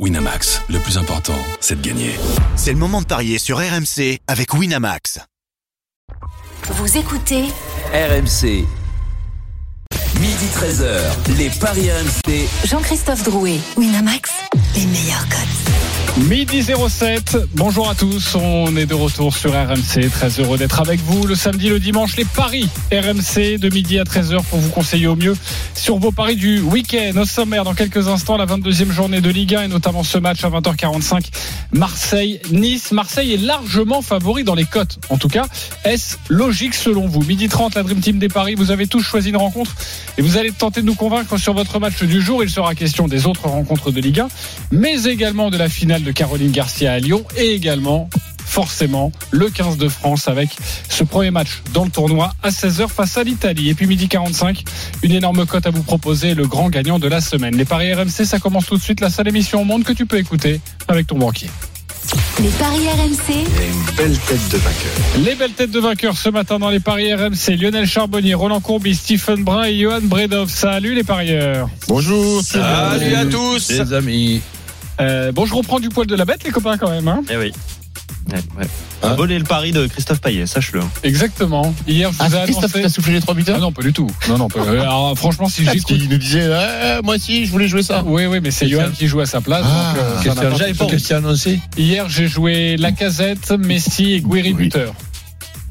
Winamax, le plus important, c'est de gagner. C'est le moment de parier sur RMC avec Winamax. Vous écoutez RMC. Midi 13h, les Paris RMC. Jean-Christophe Drouet, Winamax, les meilleurs codes. Midi 07, bonjour à tous, on est de retour sur RMC, très heureux d'être avec vous le samedi, le dimanche, les paris RMC de midi à 13h pour vous conseiller au mieux sur vos paris du week-end. Au sommaire, dans quelques instants, la 22e journée de Ligue 1 et notamment ce match à 20h45, Marseille-Nice. Marseille est largement favori dans les cotes, en tout cas. Est-ce logique selon vous? Midi 30, la Dream Team des paris, vous avez tous choisi une rencontre et vous allez tenter de nous convaincre sur votre match du jour. Il sera question des autres rencontres de Ligue 1, mais également de la finale de Caroline Garcia à Lyon et également forcément le 15 de France avec ce premier match dans le tournoi à 16h face à l'Italie. Et puis midi 45, une énorme cote à vous proposer, le grand gagnant de la semaine. Les paris RMC, ça commence tout de suite, la seule émission au monde que tu peux écouter avec ton banquier. Les paris RMC, une belle tête de vainqueur. Les belles têtes de vainqueurs ce matin dans les paris RMC. Lionel Charbonnier, Roland Courbis, Stephen Brun et Johan Bredov. Salut les parieurs. Bonjour. Salut à tous. Les amis. Euh, bon, je reprends du poil de la bête les copains quand même. Hein Eh oui. Ouais, ouais. Hein Voler le pari de Christophe Payet, sache-le. Exactement. Hier, je vous ai annoncé... t'as soufflé les trois buteurs Ah non, pas du tout. Non, non, pas... Alors, franchement, si j'écoute... qu'il nous disait, eh, moi aussi, je voulais jouer ça. Oui, oui, mais c'est. Johan qui joue à sa place. Ah, donc, euh, ça pas qu'est-ce annoncé Hier, j'ai joué Lacazette, Messi et Guiri Oui. buteur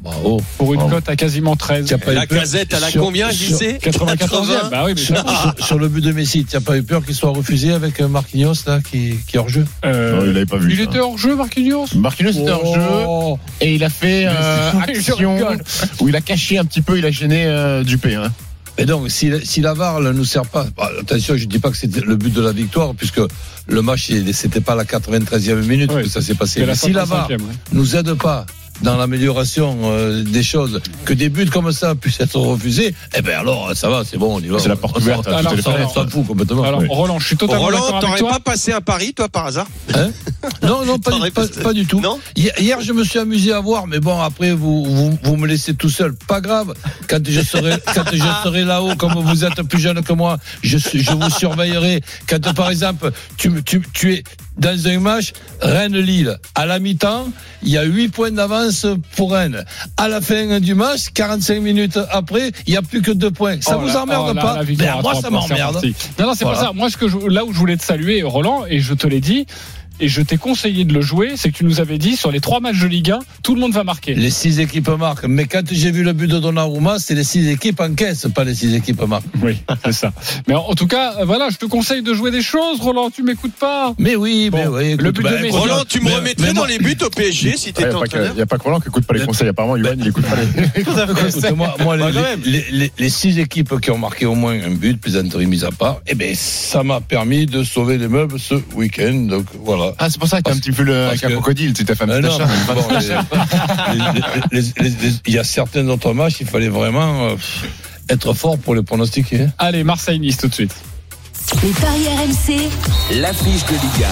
Bravo. pour une Bravo. cote à quasiment 13. T'as pas eu La casette, elle a combien, JC 94e. Bah oui, mais ça, sur, sur le but de Messi, tu n'as pas eu peur qu'il soit refusé avec euh, Marquinhos là, qui, qui est hors jeu? Euh, Non, il l'avait pas vu, Il ça. était hors jeu, Marquinhos? Marquinhos était hors jeu Oh. et il a fait euh, Mais action où il a caché un petit peu, il a gêné euh, Dupé. Hein. Et donc, si, si la VAR ne nous sert pas, bah, attention, je dis pas que c'était le but de la victoire, puisque le match, c'était pas la 93e minute Oui. que ça s'est passé. Mais si la VAR 55e, ouais. nous aide pas dans l'amélioration euh, des choses, que des buts comme ça puissent être refusés, eh ben alors, ça va, c'est bon, on y va. C'est la porte ouverte à on s'en- s'en fout complètement. Alors, Oui. Roland, je suis totalement Roland, t'aurais pas passé un pari, toi, par hasard? Non, non, pas, du tout. Non? Hier, je me suis amusé à voir, mais bon, après, vous, vous, vous me laissez tout seul. Pas grave. Quand je serai, quand je serai là-haut, comme vous êtes plus jeune que moi, je, je vous surveillerai. Quand, par exemple, tu, me- tu, tu es dans un match, Rennes-Lille, à la mi-temps, il y a 8 points d'avance pour Rennes. À la fin du match, 45 minutes après, il n'y a plus que 2 points. Ça Oh vous là- emmerde oh là, pas Ben, Moi, ça m'emmerde. Non, non, c'est Voilà. pas ça. Moi, ce que je- là où je voulais te saluer, Roland, et je te l'ai dit, et je t'ai conseillé de le jouer, c'est que tu nous avais dit sur les trois matchs de Ligue 1, tout le monde va marquer. Les six équipes marquent. Mais quand j'ai vu le but de Donnarumma, c'est les six équipes en caisse, pas les six équipes marquent. Oui, c'est ça. Mais en, en tout cas, euh, voilà, je te conseille de jouer des choses, Roland. Tu m'écoutes pas. Mais oui, Bon, mais oui. le but bah, de Messi. Roland, tu me mais- remettrais mais dans les buts au PSG si Il n'y t'étais a, pas que- entraîneur y a pas que Roland qui écoute pas les Mais- conseils. Apparemment, Yoann, il écoute pas les, écoute pas les conseils. Écoute, moi, moi, Bah, les, quand même. les- les- les six équipes qui ont marqué au moins un but, plaisanterie mise à part, eh ben, ça m'a permis de sauver les meubles ce week-end. Donc, voilà. Ah, c'est pour ça que t'as un petit peu le, un crocodile, tu t'es fait un Mais petit il y a certains autres matchs, il fallait vraiment euh, être fort pour les pronostiquer. Allez, Marseille-Nice tout de suite. Les paris RMC, L'affiche de Ligue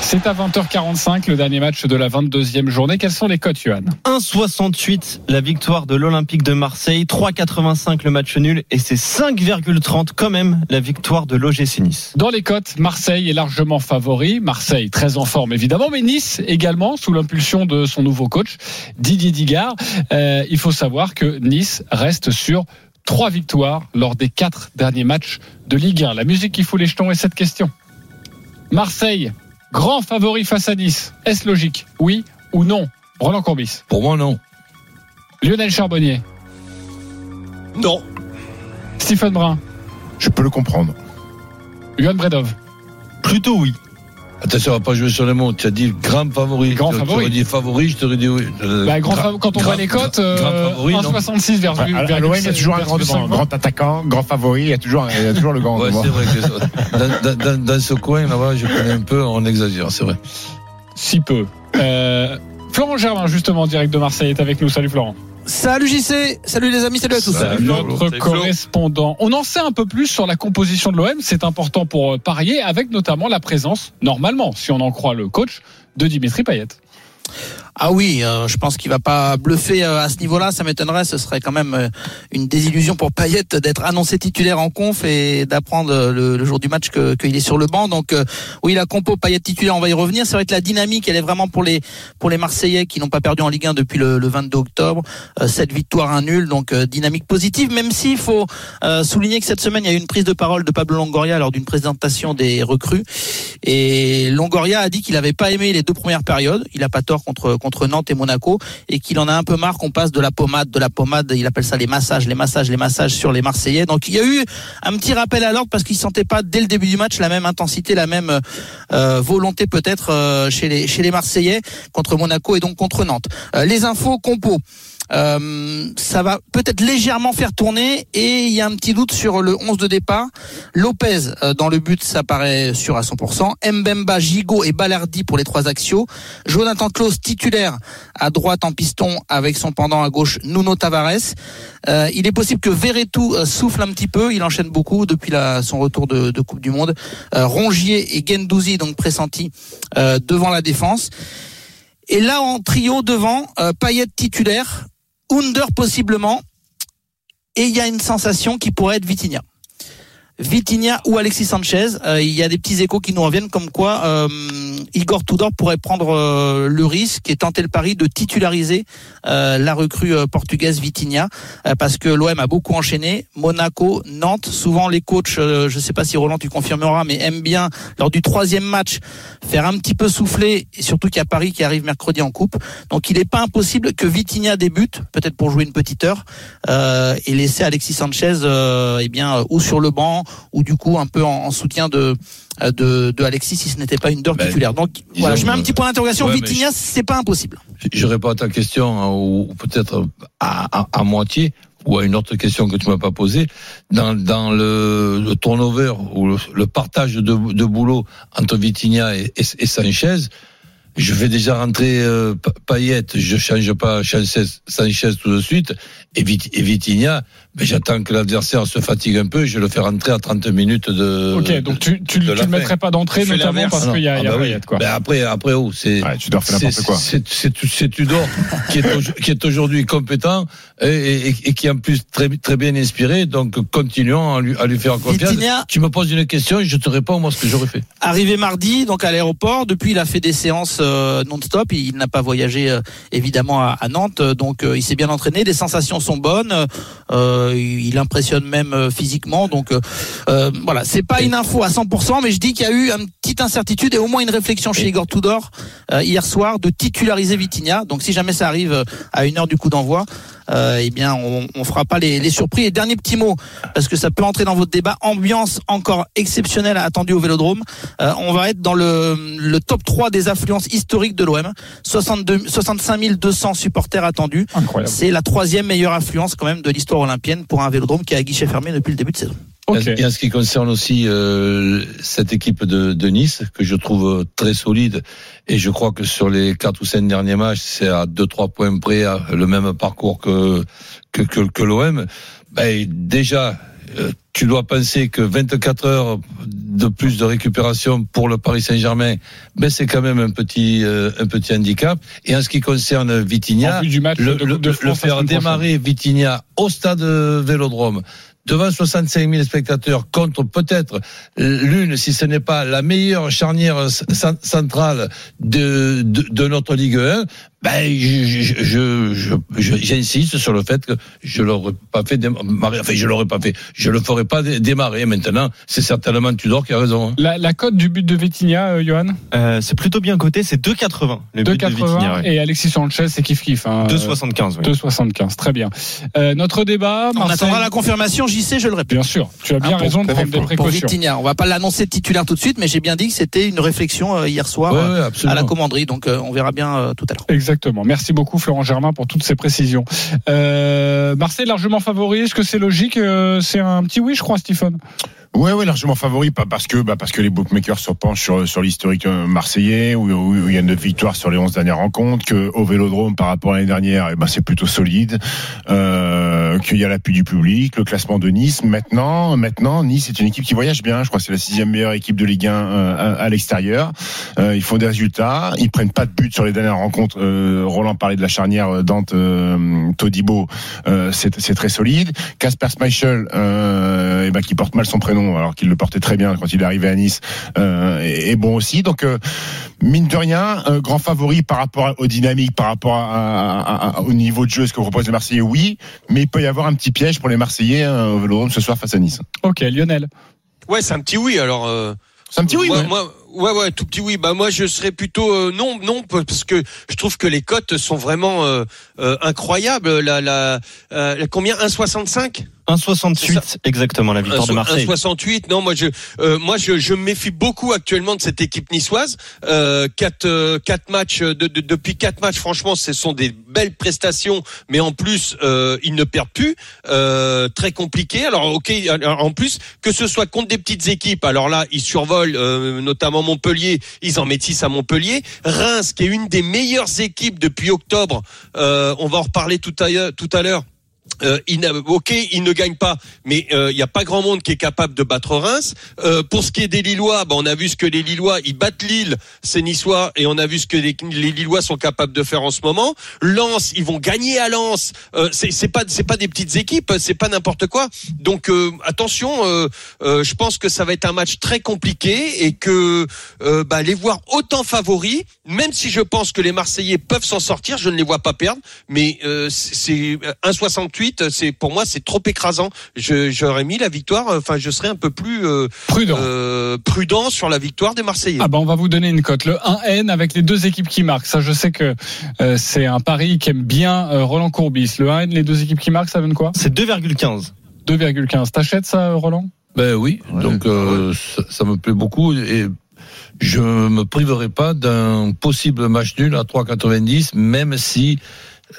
C'est à 20h45, le dernier match de la 22e journée. Quelles sont les cotes, Johan? 1,68 la victoire de l'Olympique de Marseille, 3,85 le match nul et c'est 5,30 quand même la victoire de l'OGC Nice. Dans les cotes, Marseille est largement favori. Marseille très en forme évidemment, mais Nice également sous l'impulsion de son nouveau coach Didier Digard. Euh, il faut savoir que Nice reste sur trois victoires lors des quatre derniers matchs de Ligue 1. La musique qui fout les jetons est cette question. Marseille, grand favori face à Nice. Est-ce logique? Oui ou non? Roland Courbis. Pour moi, non. Lionel Charbonnier. Non. Stephen Brun. Je peux le comprendre. Johan Bredov. Plutôt oui. Attention, on va pas jouer sur les mots. Tu as dit grand favori. Grand favori. Tu aurais dit favori, je t'aurais dit oui. Euh, Bah, grand gra- fav- quand on grand- voit les cotes, grand euh, favori, non 1,66 vers l'OM, il y a toujours un grand, 50. grand attaquant, grand favori, il y a toujours, il y a toujours le grand. Ouais, c'est vrai que ça- dans, dans- dans- dans ce coin là-bas, je connais un peu, on exagère, c'est vrai. Si peu. Euh, Florent Germain, justement, en direct de Marseille, est avec nous. Salut Florent. Salut JC, salut les amis, salut à tous. Salut. Notre correspondant. On en sait un peu plus sur la composition de l'OM. C'est important pour euh, parier, avec notamment la présence, normalement, si on en croit le coach, de Dimitri Payet. Ah oui, euh, je pense qu'il va pas bluffer euh, à ce niveau-là. Ça m'étonnerait. Ce serait quand même euh, une désillusion pour Payet d'être annoncé titulaire en conf et d'apprendre le, jour du match que- qu'il est sur le banc. Donc oui, la compo Payet titulaire, on va y revenir. C'est vrai que la dynamique, elle est vraiment pour les pour les Marseillais qui n'ont pas perdu en Ligue 1 depuis le, le 22 octobre. Euh, Sept victoires, un nul, donc dynamique positive. Même s'il faut souligner que cette semaine, il y a eu une prise de parole de Pablo Longoria lors d'une présentation des recrues. Et Longoria a dit qu'il n'avait pas aimé les deux premières périodes. Il a pas tort contre contre Nantes et Monaco et qu'il en a un peu marre qu'on passe de la pommade, de la pommade. Il appelle ça les massages, les massages, les massages sur les Marseillais. Donc il y a eu un petit rappel à l'ordre parce qu'il sentait pas dès le début du match la même intensité, la même euh, volonté peut-être euh, chez les chez les Marseillais contre Monaco et donc contre Nantes. Euh, les infos compo. Euh, ça va peut-être légèrement faire tourner et il y a un petit doute sur le 11 de départ. Lopez euh, dans le but, ça paraît sûr à 100%. Mbemba, Gigot et Balardi pour les trois axiaux. Jonathan Klaus titulaire à droite en piston avec son pendant à gauche Nuno Tavares. Euh, il est possible que Verretou euh, souffle un petit peu. Il enchaîne beaucoup depuis son retour de, Coupe du Monde. Rongier et Gendouzi donc pressentis devant la défense. Et là en trio devant, Payet titulaire, Under possiblement, et il y a une sensation qui pourrait être Vitinha. Vitinha ou Alexis Sanchez. Euh, il y a des petits échos qui nous reviennent comme quoi euh, Igor Tudor pourrait prendre euh, le risque et tenter le pari de titulariser la recrue portugaise Vitinha parce que l'OM a beaucoup enchaîné. Monaco, Nantes, souvent les coachs, je ne sais pas si Roland tu confirmeras, mais aiment bien lors du troisième match faire un petit peu souffler et surtout qu'il y a Paris qui arrive mercredi en coupe. Donc il n'est pas impossible que Vitinha débute, peut-être pour jouer une petite heure et laisser Alexis Sanchez eh bien ou sur le banc ou du coup un peu en, en soutien de euh, de, de Alexis si ce n'était pas une heure Ben, titulaire. Donc voilà, je mets un petit point d'interrogation. Ouais, Vitinha, c'est pas impossible. Je réponds à ta question, hein, ou peut-être à, à, à moitié, ou à une autre question que tu m'as pas posée. Dans, dans le, le turnover ou le, le partage de, de boulot entre Vitinha et, et, et Sanchez, je vais déjà rentrer euh, Pa- Payet, je change pas Sanchez, Sanchez tout de suite, et, Vit, et Vitinha, ben, j'attends que l'adversaire se fatigue un peu, je le fais rentrer à 30 minutes de. Ok, donc tu, tu, de tu la le mettrais pas d'entrée, notamment parce Ah qu'il y a, il y a Ah bah oui. Quoi. Ben après, après, oh, c'est. Ouais, tu dois faire n'importe C'est- quoi. C'est c'est- c'est Tudor qui est, au- qui est aujourd'hui compétent et, et- et qui est en plus très, très bien inspiré. Donc continuons à lui, à lui faire confiance. Vitinha Tu me poses une question et je te réponds moi ce que j'aurais fait. Arrivé mardi, donc à l'aéroport. Depuis, il a fait des séances euh, non-stop. Il n'a pas voyagé euh, évidemment à, à Nantes, donc euh, il s'est bien entraîné. Les sensations sont bonnes. Euh, il impressionne même euh, physiquement. Donc euh, euh, voilà, c'est pas une info à 100%, mais je dis qu'il y a eu une petite incertitude et au moins une réflexion chez Igor Tudor euh, hier soir de titulariser Vitinha. Donc si jamais ça arrive euh, à une heure du coup d'envoi. Euh, eh bien, on, on fera pas les, les surpris. Et dernier petit mot, parce que ça peut entrer dans votre débat. Ambiance encore exceptionnelle attendue au Vélodrome. Euh, on va être dans le, le top 3 des affluences historiques de l'OM. 62 65 200 supporters attendus. Incroyable. C'est la troisième meilleure affluence quand même de l'histoire olympienne pour un Vélodrome qui a guichet fermé depuis le début de saison. Et en ce qui concerne aussi euh, cette équipe de, de Nice, que je trouve très solide, et je crois que sur les quatre ou cinq derniers matchs, c'est à deux trois points près à le même parcours que que, que, que l'OM. Ben, déjà, euh, tu dois penser que 24 heures de plus de récupération pour le Paris Saint-Germain, ben c'est quand même un petit euh, un petit handicap. Et en ce qui concerne Vitinha, le, le- de le France faire démarrer Vitinha au stade Vélodrome devant 65 000 spectateurs contre peut-être l'une, si ce n'est pas la meilleure charnière cen- centrale de, de, de notre Ligue 1, ben, je, je, je, je- j'insiste sur le fait que je l'aurais pas fait démarrer, enfin, je l'aurais pas fait, je le ferai pas dé- démarrer. Maintenant, c'est certainement Tudor qui a raison. hein. La, la cote du but de Vitinha, euh, Johan? Euh, c'est plutôt bien coté, c'est 2,80 le but de 2,80 Vitinha. ouais. et Alexis Sanchez, c'est kiff kiff. Hein, 2,75. oui. 2,75, très bien. Euh, notre débat, On attendra la confirmation. JC, je le répète. Bien sûr, tu as bien Ah, pour- raison de pour- prendre des pour- Pour précautions. Vitinha, on va pas l'annoncer titulaire tout de suite, mais j'ai bien dit que c'était une réflexion euh, hier soir Ouais, ouais, à la commanderie. Donc euh, on verra bien euh, tout à l'heure. Exactement. Merci beaucoup Florent Germain pour toutes ces précisions. Euh, Marseille largement favori, est-ce que c'est logique Euh, C'est un petit oui, je crois, Stephen. Ouais, ouais, largement favori, pas parce que, bah, parce que les bookmakers se penchent sur, sur l'historique euh, marseillais, où, il y a 9 victoires sur les 11 dernières rencontres, que au Vélodrome, par rapport à l'année dernière, eh ben, c'est plutôt solide, euh, qu'il y a l'appui du public, le classement de Nice. Maintenant, maintenant, Nice est une équipe qui voyage bien. Je crois que c'est la sixième meilleure équipe de Ligue 1 euh, à, l'extérieur. Euh, ils font des résultats. Ils prennent pas de but sur les dernières rencontres. Euh, Roland parlait de la charnière euh, Dante Todibo. C'est très solide. Casper Schmeichel, eh ben, qui porte mal son prénom, alors qu'il le portait très bien quand il est arrivé à Nice, euh, est, est bon aussi. Donc, euh, mine de rien, euh, grand favori par rapport aux dynamiques, par rapport à, à- à- au niveau de jeu, ce que propose les Marseillais, oui. Mais il peut y avoir un petit piège pour les Marseillais hein, au Vélodrome ce soir face à Nice. Ok, Lionel. Ouais, c'est un petit oui. Alors, euh, C'est un petit oui. moi, ouais. moi, ouais, ouais, tout petit oui. Bah moi, je serais plutôt euh, non, non, parce que je trouve que les cotes sont vraiment euh, euh, incroyables. La, la, euh, la- combien 1,65 1,68 exactement la victoire de Marseille. 1,68. Non, moi je, euh, moi je, je me méfie beaucoup actuellement de cette équipe niçoise. Euh, quatre, euh, quatre matchs de, de- depuis quatre matchs, franchement, ce sont des belles prestations, mais en plus euh, ils ne perdent plus. Euh, très compliqué. Alors ok, en plus que ce soit contre des petites équipes. Alors là, ils survolent euh, notamment Montpellier. Ils en mettent 6 à Montpellier. Reims, qui est une des meilleures équipes depuis octobre. euh, on va en reparler tout à. Tout à l'heure. Euh, il ok, il ne gagne pas, mais euh, il n'y a pas grand monde qui est capable de battre Reims. Euh, pour ce qui est des Lillois, bah, on a vu ce que les Lillois, ils battent Lille, c'est niçois, et on a vu ce que les, Lillois sont capables de faire en ce moment. Lens, ils vont gagner à Lens. Euh, c'est pas, c'est pas des petites équipes, hein, c'est pas n'importe quoi. Donc attention, je pense que ça va être un match très compliqué et que bah, les voir autant favoris, même si je pense que les Marseillais peuvent s'en sortir, je ne les vois pas perdre, mais c'est 1,68 c'est pour moi c'est trop écrasant. J'aurais mis la victoire. Enfin, je serais un peu plus euh, prudent. Euh, prudent sur la victoire des Marseillais. Ah ben, on va vous donner une cote. Le 1N avec les deux équipes qui marquent. Ça, je sais que euh, c'est un pari qu'aime bien Roland Courbis. Le 1N, les deux équipes qui marquent, ça donne quoi? C'est 2,15. 2,15. T'achètes ça, Roland? Ben oui. Donc ça, ça me plaît beaucoup et je me priverai pas d'un possible match nul à 3,90, même si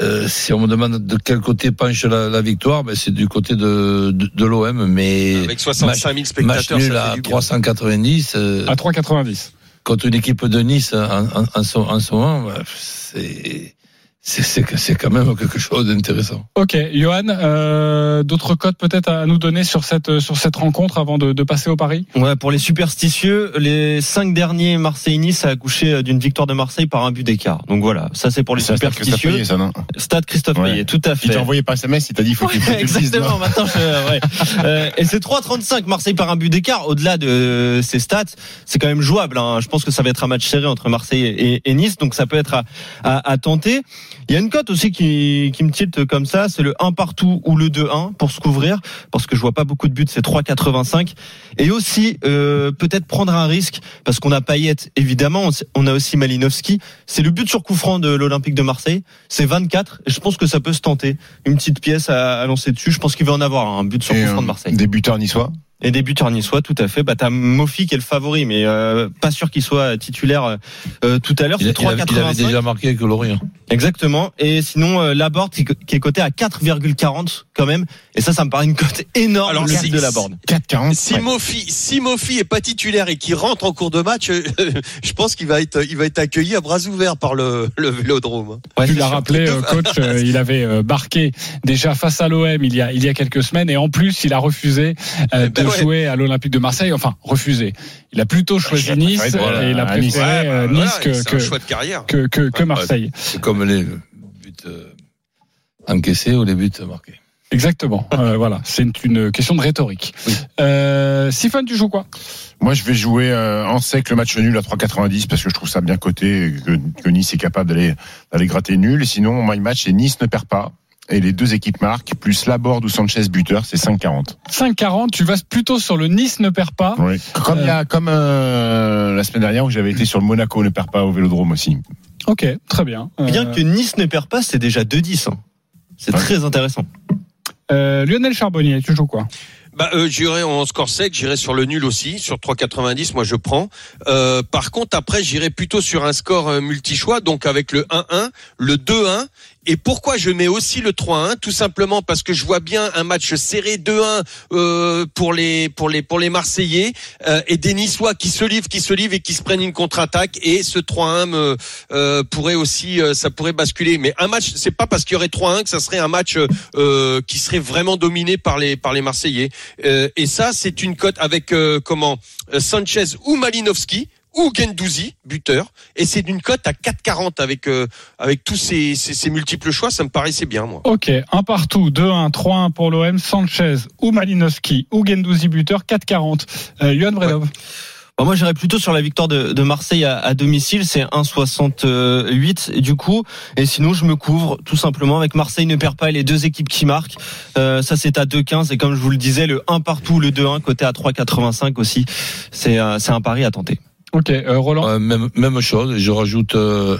euh, si on me demande de quel côté penche la, la victoire, ben c'est du côté de, de, de l'OM, mais Avec 65 000 match spectateurs, nul ça à fait du bien. 390 euh, À 3,90. contre une équipe de Nice en, en, en, ce- en ce moment, ben, c'est c'est c'est c'est quand même quelque chose d'intéressant. Ok, Johan, euh, d'autres cotes peut-être à nous donner sur cette sur cette rencontre avant de, de passer au pari Ouais, pour les superstitieux, les cinq derniers Marseille-Nice a accouché d'une victoire de Marseille par un but d'écart. Donc voilà, ça c'est pour les Christophe superstitieux. Payet, ça, non Stade Christophe Ouais. Payet, tout à Il fait. t'a envoyé par SMS, il t'a dit il faut qu'il faut que tu le dises, Exactement. Maintenant, je, ouais. Euh, et c'est 3,35 Marseille par un but d'écart. Au-delà de ces stats, c'est quand même jouable. hein. Je pense que ça va être un match serré entre Marseille et, et Nice, donc ça peut être à, à, à tenter. Il y a une cote aussi qui, qui me tilte comme ça, c'est le 1 partout ou le 2-1 pour se couvrir, parce que je vois pas beaucoup de buts, c'est 3,85. Et aussi euh, peut-être prendre un risque, parce qu'on a Payet évidemment, on a aussi Malinowski. C'est le but sur coup franc de l'Olympique de Marseille, c'est 24. Et je pense que ça peut se tenter. Une petite pièce à, à lancer dessus. Je pense qu'il va en avoir un but sur Et, coup franc euh, de Marseille. Des buteurs niçois? Et des buteurs niçois, tout à fait. Bah t'as Mofi qui est le favori, mais euh, pas sûr qu'il soit titulaire euh, tout à l'heure. Il, C'est il avait, il avait 3,85. déjà marqué avec Lorient. Exactement. Et sinon, euh, Laborde qui, qui est coté à 4,40 quand même. Et ça, ça me paraît une cote énorme Alors, le si- de Laborde. 4,40. Si Mofi, si Mofi est pas titulaire et qu'il rentre en cours de match, euh, je pense qu'il va être, il va être accueilli à bras ouverts par le, le Vélodrome. Ouais, tu l'as rappelé, euh, coach, euh, il avait euh, marqué déjà face à l'OM il y a il y a quelques semaines et en plus il a refusé euh, de ouais. Jouer à l'Olympique de Marseille. Enfin refusé. Il a plutôt choisi il a Nice et il a Nice. préféré Nice que c'est que, un choix de carrière. que que que Marseille. C'est comme les buts euh, encaissés ou les buts marqués. Exactement. Euh, voilà, c'est une question de rhétorique. Oui. Euh, tu joues quoi? Moi, je vais jouer euh, en sec le match nul à 3,90 parce que je trouve ça bien coté, et que, que Nice est capable d'aller d'aller gratter nul. Et sinon, my match, c'est Nice ne perd pas. Et les deux équipes marquent, plus Laborde ou Sanchez buteur, c'est 5,40. 5,40. Tu vas plutôt sur le Nice ne perd pas. Oui. Comme, il y a- comme euh, la semaine dernière où j'avais été sur le Monaco ne perd pas au Vélodrome aussi. Ok, très bien. Bien Euh, que Nice ne perd pas, c'est déjà 2-10. hein. C'est Ouais. très intéressant. euh, Lionel Charbonnier, tu joues quoi? Bah, euh, j'irai en score sec, j'irai sur le nul aussi, sur 3,90, moi je prends. Euh, par contre, après, j'irai plutôt sur un score euh, multi-choix, donc avec le 1-1, le 2-1 Et pourquoi je mets aussi le 3-1 Tout simplement parce que je vois bien un match serré 2-1 euh, pour les pour les pour les Marseillais euh, et des Niçois qui se livrent, qui se livrent et qui se prennent une contre-attaque. Et ce 3-1 me, euh, pourrait aussi, euh, ça pourrait basculer. Mais un match, c'est pas parce qu'il y aurait 3-1 que ça serait un match euh, qui serait vraiment dominé par les par les Marseillais. Euh, et ça, c'est une cote avec comment Sanchez ou Malinowski ou Gendouzi, buteur, et c'est d'une cote à 4,40 avec euh, avec tous ces, ces, ces multiples choix, ça me paraissait bien moi. Ok, un partout, 2-1, 3-1 pour l'OM, Sanchez ou Malinowski ou Gendouzi buteur, 4-40. Euh, Johan Bredov. Bah, moi, j'irais plutôt sur la victoire de, de Marseille à, à domicile. C'est 1,68 du coup. Et sinon, je me couvre tout simplement avec Marseille ne perd pas et les deux équipes qui marquent. Euh, ça, c'est à 2,15. Et comme je vous le disais, le 1 partout, le 2-1, côté à 3,85 aussi. C'est euh, c'est un pari à tenter. Euh, même chose, je rajoute euh,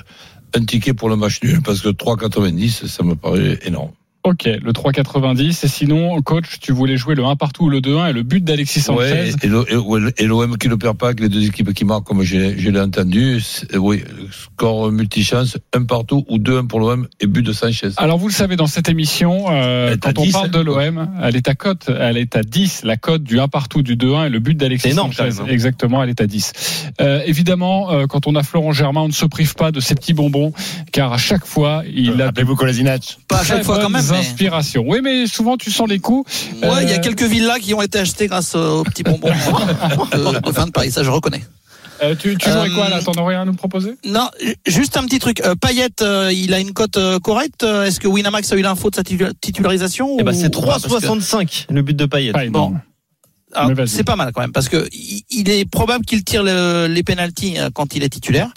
un ticket pour le match nul, parce que 3,90, ça me paraît énorme. Ok, le 3,90. Et sinon, coach, tu voulais jouer le 1 partout ou le 2-1 et le but d'Alexis Sanchez. Ouais, et, l'O- et l'O- et l'OM qui ne perd pas, avec les deux équipes qui marquent, comme je, l'ai entendu, c'est- oui, score multichance, un partout ou 2-1 pour l'OM et but de Sanchez. Alors vous le savez dans cette émission, euh, quand on 10, parle de elle, l'OM, elle est à cote, elle est à 10, la cote du 1 partout du 2-1 et le but d'Alexis énorme, Sanchez. même, hein. Exactement, elle est à 10. Euh, évidemment, euh, quand on a Florent Germain, on ne se prive pas de ces petits bonbons, car à chaque fois, il a Appelez-vous Kolasinac. Pas à chaque fois quand même. Mais- inspirations. Oui, mais souvent tu sens les coups. Ouais, il y a Euh, quelques villas qui ont été achetées grâce aux petits bonbons de, de fin de Paris, ça je reconnais. Euh, tu tu jouerais Euh, quoi là T'en aurais rien à nous proposer Non, ju- juste un petit truc. Euh, Payet, euh, il a une cote euh, correcte. Euh, Est-ce que Winamax a eu l'info de sa titu- titularisation Et bah, ou- c'est ou pas? Parce que- 3,65 le but de Payet. Pas énorme. C'est pas mal quand même parce que il est probable qu'il tire le- les pénalties euh, quand il est titulaire.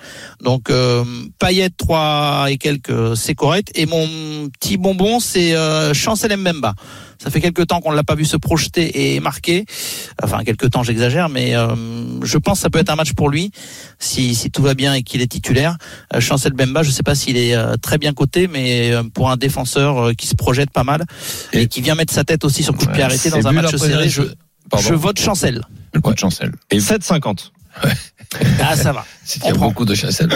Donc euh, Payet 3 et quelques euh, c'est correct et mon petit bonbon c'est euh, Chancel Mbemba. Ça fait quelques temps qu'on l'a pas vu se projeter et marquer. Enfin quelques temps j'exagère mais euh, je pense que ça peut être un match pour lui si, si tout va bien et qu'il est titulaire. Euh, Chancel Mbemba, je sais pas s'il est euh, très bien coté mais euh, pour un défenseur qui se projette pas mal et, Et- qui vient mettre sa tête aussi sur coup de pied arrêté dans un match serré, je, Pardon. je vote Chancel. Le coup de chancel. 7,50. Ah, ça va. C'est qu'il y a prend. beaucoup de chancel.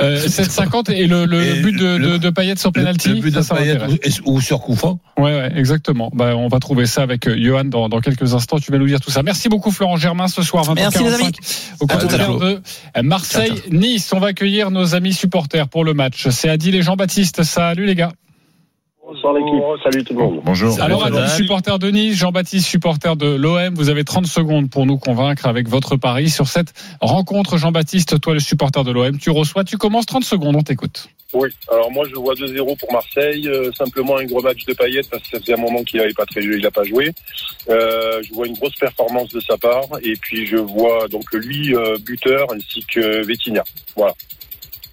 Euh, 7,50 et le, le Et but de, le- de, de Payet sur penalty. le but de ça, Payet ou, ou sur coup franc. Ouais, ouais, exactement. Bah, on va trouver ça avec euh, Johan dans, dans quelques instants. Tu vas nous dire tout ça. Merci beaucoup Florent Germain ce soir 20h45 Merci, les amis. au l'heure. de Marseille-Nice. On va accueillir nos amis supporters pour le match. C'est Adil et Jean-Baptiste. Salut les gars. Bonsoir l'équipe. Salut tout le monde. Bonjour. Alors supporter de Nice, Jean-Baptiste, supporter de l'OM. Vous avez 30 secondes pour nous convaincre avec votre pari sur cette rencontre. Jean-Baptiste, toi le supporter de l'OM, tu reçois, tu commences 30 secondes, on t'écoute. Oui, alors moi je vois 2-0 pour Marseille, euh, simplement un gros match de Payet parce que ça faisait un moment qu'il n'avait pas très il a pas joué. Euh, je vois une grosse performance de sa part et puis je vois donc lui euh, buteur ainsi que Vitinha. Voilà.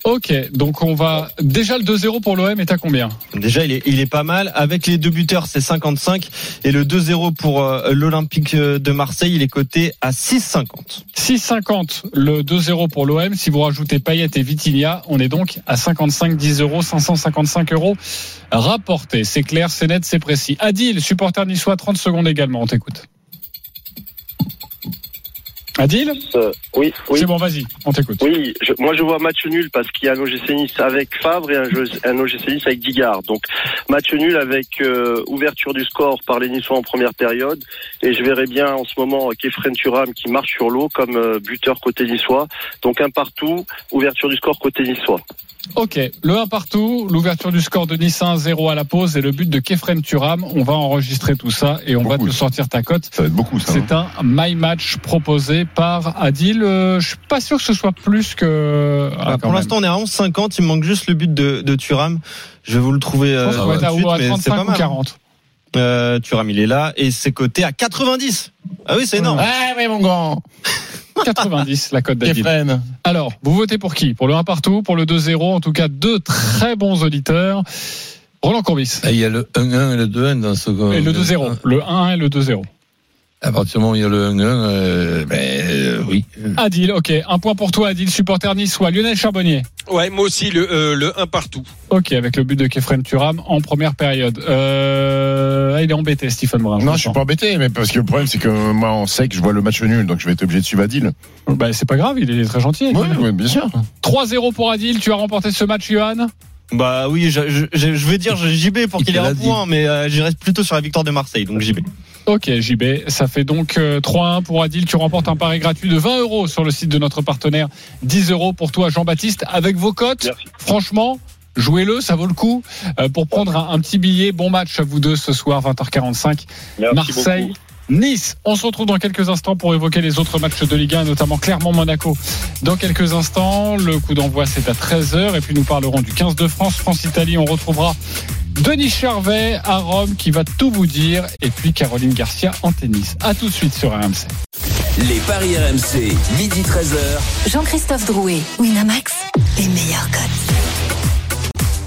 Ok, donc on va déjà le 2-0 pour l'OM est à combien? Déjà, il est, il est pas mal. Avec les deux buteurs, c'est 55. Et le 2-0 pour euh, l'Olympique de Marseille, il est coté à 6,50. 6,50 le 2-0 pour l'OM. Si vous rajoutez Payet et Vitinha, on est donc à 55, 10 euros, 555 euros rapportés. C'est clair, c'est net, c'est précis. Adil, supporter niçois, 30 secondes également, on t'écoute. Adil Euh, oui, oui. C'est bon, vas-y, on t'écoute. Oui, je- moi je vois match nul parce qu'il y a un OGC Nice avec Favre et un, jeu- un OGC Nice avec Digard. Donc match nul avec euh, ouverture du score par les Niçois en première période. Et je verrais bien en ce moment Kefren Turam qui marche sur l'eau comme euh, buteur côté niçois. Donc un partout, ouverture du score côté niçois. Ok, le 1 partout, l'ouverture du score de Nice 1-0 à la pause et le but de Kefren Turam. On va enregistrer tout ça et on va te sortir ta cote. Ça va être beaucoup, ça. hein. C'est un my match proposé par Adil. Euh, je suis pas sûr que ce soit plus que. Ah, Bah, quand pour l'instant, on est à 11,50. Il me manque juste le but de, de Thuram. Je vais vous le trouver Je euh, pense être à, tout de suite, à mais c'est 35 pas ou mal. 40. Euh, Thuram, il est là et c'est coté à 90. Ah oui, c'est énorme. Ah oui, mon grand. 90, la cote d'Adil. Alors, vous votez pour qui? Pour le 1 partout, pour le 2-0, en tout cas deux très bons auditeurs. Roland Courbis. Ah, Il y a le 1-1 et le 2-1 dans ce Et le 2-0. Le 1 et le 2-0. À partir du moment où il y a le 1-1, euh, ben euh, oui. Adil, ok. Un point pour toi, Adil, supporter niçois. Lionel Charbonnier. Ouais, moi aussi le euh, le 1 partout. Ok, avec le but de Kefren Turam en première période. Euh, il est embêté, Stephen Brun. Non, je suis pas embêté, mais parce que le problème, c'est que moi, on sait que je vois le match nul, donc je vais être obligé de suivre Adil. Bah, c'est pas grave, il est très gentil. Oui, bien sûr. 3-0 pour Adil. Tu as remporté ce match, Johan Bah oui, je, je, je je vais dire JB pour Il qu'il ait un dit. point, mais euh, je reste plutôt sur la victoire de Marseille, donc JB. Ok, JB, ça fait donc euh, 3-1 pour Adil. Tu remportes un pari gratuit de 20 euros sur le site de notre partenaire. 10 euros pour toi, Jean-Baptiste, avec vos cotes. Merci. Franchement, jouez-le, ça vaut le coup euh, pour prendre un, un petit billet. Bon match à vous deux ce soir, 20h45. Merci Marseille. beaucoup. Nice. On se retrouve dans quelques instants pour évoquer les autres matchs de Ligue 1, notamment Clermont-Monaco. Dans quelques instants, le coup d'envoi c'est à 13h et puis nous parlerons du 15 de France, France-Italie. On retrouvera Denis Charvet à Rome qui va tout vous dire et puis Caroline Garcia en tennis. À tout de suite sur RMC. Les paris RMC, midi 13h. Jean-Christophe Drouet, Winamax, les meilleurs codes.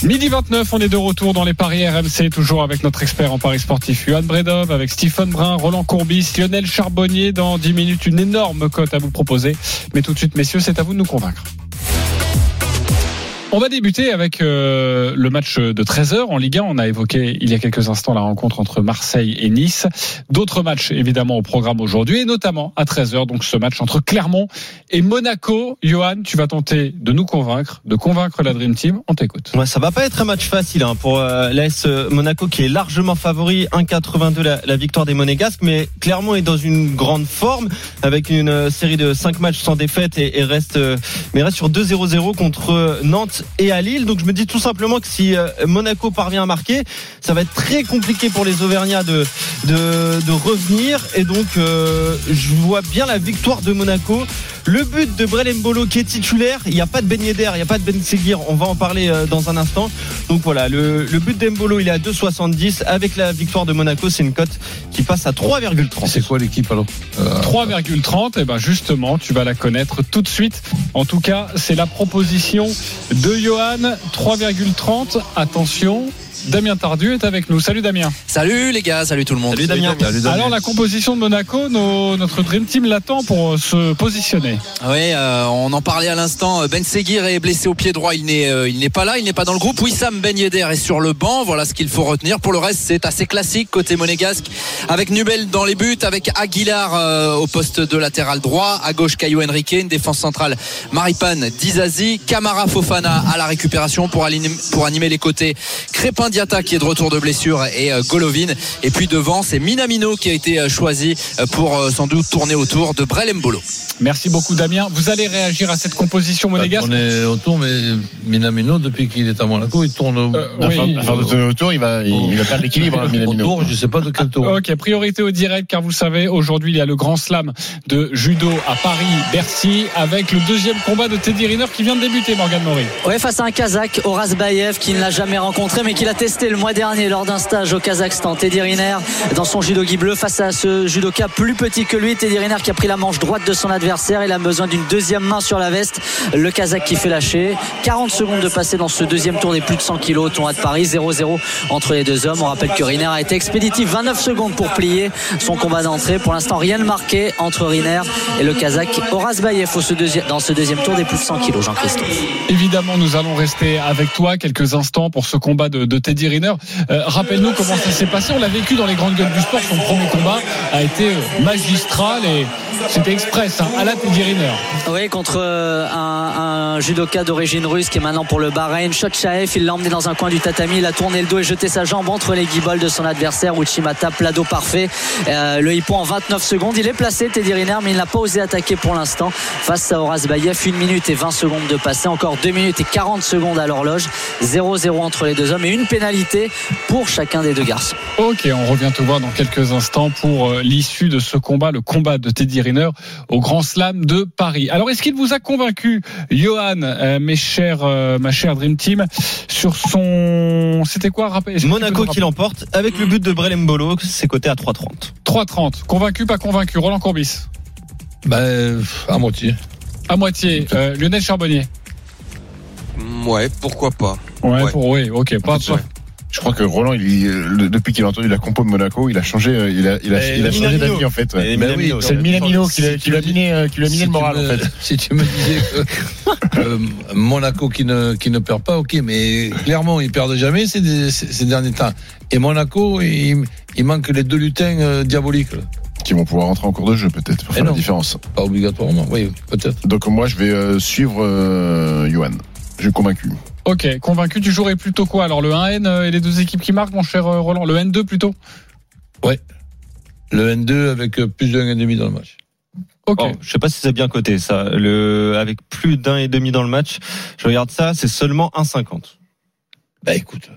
Midi 29, on est de retour dans les paris RMC, toujours avec notre expert en paris sportif, Johan Bredov, avec Stephen Brun, Roland Courbis, Lionel Charbonnier. Dans 10 minutes, une énorme cote à vous proposer. Mais tout de suite, messieurs, c'est à vous de nous convaincre. On va débuter avec euh, le match de 13h en Ligue 1. On a évoqué il y a quelques instants la rencontre entre Marseille et Nice. D'autres matchs évidemment au programme aujourd'hui et notamment à 13h donc ce match entre Clermont et Monaco. Johan, tu vas tenter de nous convaincre, de convaincre la Dream Team. On t'écoute. Ouais, ça va pas être un match facile hein, pour euh, l'AS Monaco qui est largement favori, 1,82 la, victoire des Monégasques, mais Clermont est dans une grande forme avec une euh, série de 5 matchs sans défaite et, reste, euh, mais reste sur 2-0-0 contre euh, Et à Lille. Donc je me dis tout simplement que si euh, Monaco parvient à marquer, ça va être très compliqué pour les Auvergnats de revenir et donc euh, je vois bien la victoire de Monaco. Le but de Brel Mbolo qui est titulaire, il n'y a pas de Ben Yedder, il n'y a pas de Ben Seguir, on va en parler euh, dans un instant. Donc voilà, le, le but d'Embolo il est à 2,70. Avec la victoire de Monaco, c'est une cote qui passe à 3,30. C'est quoi l'équipe alors Euh, 3,30, et ben justement, tu vas la connaître tout de suite. En tout cas, c'est la proposition de Johan. 3,30. Attention, Damien Tardieu est avec nous. Salut Damien. Salut les gars, salut tout le monde. Salut Damien. Alors la composition de Monaco, nos- notre Dream Team l'attend pour euh, se positionner. Oui, euh, on en parlait à l'instant. Ben Seguir est blessé au pied droit. Il n'est, euh, il n'est pas là. Il n'est pas dans le groupe. Wissam Ben Yedder est sur le banc. Voilà ce qu'il faut retenir. Pour le reste, c'est assez classique côté monégasque. Avec Nubel dans les buts, avec Aguilar euh, au poste de latéral droit. À gauche, Caio Henrique. Une défense centrale, Maripane Dizazi. Camara Fofana à la récupération pour, aligner- pour animer les côtés. Crépin Diata qui est de retour de blessure et euh, Golovin. Et puis devant, c'est Minamino qui a été euh, choisi euh, pour sans doute tourner autour de Brel Mbolo. Merci beaucoup Damien. Vous allez réagir à cette composition monégasque On est autour, mais Minamino, depuis qu'il est à Monaco, il tourne au- Euh, oui. fin- à fin de tourner autour, il va, il, va perdre l'équilibre, hein, je sais pas de quel tour. Ok, priorité au direct, car vous le savez, aujourd'hui, il y a le grand slam de judo à Paris-Bercy, avec le deuxième combat de Teddy Riner qui vient de débuter, Morgan Maury. Ouais, face à un Kazakh, Horace Bayev, qui ne l'a jamais rencontré, mais qui l'a testé le mois dernier lors d'un stage au Kazakhstan. Teddy Riner, dans son judogi bleu, face à ce judoka plus petit que lui. Teddy Riner qui a pris la manche droite de son adversaire. Il a besoin d'une deuxième main sur la veste. Le Kazakh qui fait lâcher. 40 secondes de passer dans ce deuxième tour des plus de 100 kilos au tournoi de Paris. 0-0 entre les deux hommes. On rappelle que Riner a été expéditif. 29 secondes pour plier son combat d'entrée. Pour l'instant, rien de marqué entre Riner et le Kazakh Horace Bayev dans ce deuxième tour des plus de 100 kilos, Jean-Christophe. Évidemment, nous allons rester avec toi quelques instants pour ce combat de, de Teddy Riner. Euh, Rappelle-nous comment ça s'est passé. On l'a vécu dans les grandes gueules du sport. Son premier combat a été euh, magistral et c'était express, hein, à la Teddy Riner. Oui, contre euh, un, judoka d'origine russe qui est maintenant pour le Bahreïn. Shotchaev, il l'a emmené dans un coin du tatami, il a tourné le dos et jeté sa jambe entre les guibolles de son adversaire, Uchimata, plado parfait. Euh, le hippon en 29 secondes. Il est placé, Teddy Riner, mais il n'a pas osé attaquer pour l'instant face à Horace Bayev. 1 minute et 20 secondes de passé, encore 2 minutes et 40 secondes à l'horloge. 0-0 entre les deux hommes et une pénalité pour chacun des deux garçons. Ok, on revient te voir dans quelques instants pour euh, l'issue de ce combat, le combat de Teddy Riner au Grand Slam de Paris. Alors, est-ce qu'il vous a convaincu, Johan, euh, mes chers, euh, ma chère Dream Team, sur son, c'était quoi, rappel Monaco qui l'emporte avec le but de Brel Mbolo, c'est coté à 3,30. rappeler 3-30. Convaincu, pas convaincu. Roland Courbis. Ben, à moitié. À moitié. Euh, Lionel Charbonnier. Ouais, pourquoi pas. Ouais, Ouais. pour oui, ok. Pas, fait, Je crois que Roland, il, le- depuis qu'il a entendu la compo de Monaco, il a changé, euh, il a, il a, il a changé d'avis en fait. ouais. Oui, C'est le Minamino qui l'a- Si qui lui a tu me miné, euh, qui a miné si le moral me- en fait. Si tu me disais que euh, Monaco qui ne, qui ne perd pas, ok, mais clairement, ils perdent jamais ces, ces, ces derniers temps. Et Monaco, il, il manque les deux lutins euh, diaboliques, là. Qui vont pouvoir rentrer en cours de jeu peut-être pour Eh faire la différence. pas obligatoirement, oui, peut-être. Donc moi, je vais euh, suivre euh, Johan. Je suis convaincu. Ok, convaincu, tu jouerais plutôt quoi Alors le 1N euh, et les deux équipes qui marquent, mon cher euh, Roland? Le N2 plutôt? Ouais. Le N2 avec euh, plus d'un et demi dans le match. Ok. Bon, je sais pas si c'est bien coté ça. Le avec plus d'un et demi dans le match, je regarde ça, c'est seulement 1,50. Bah écoute.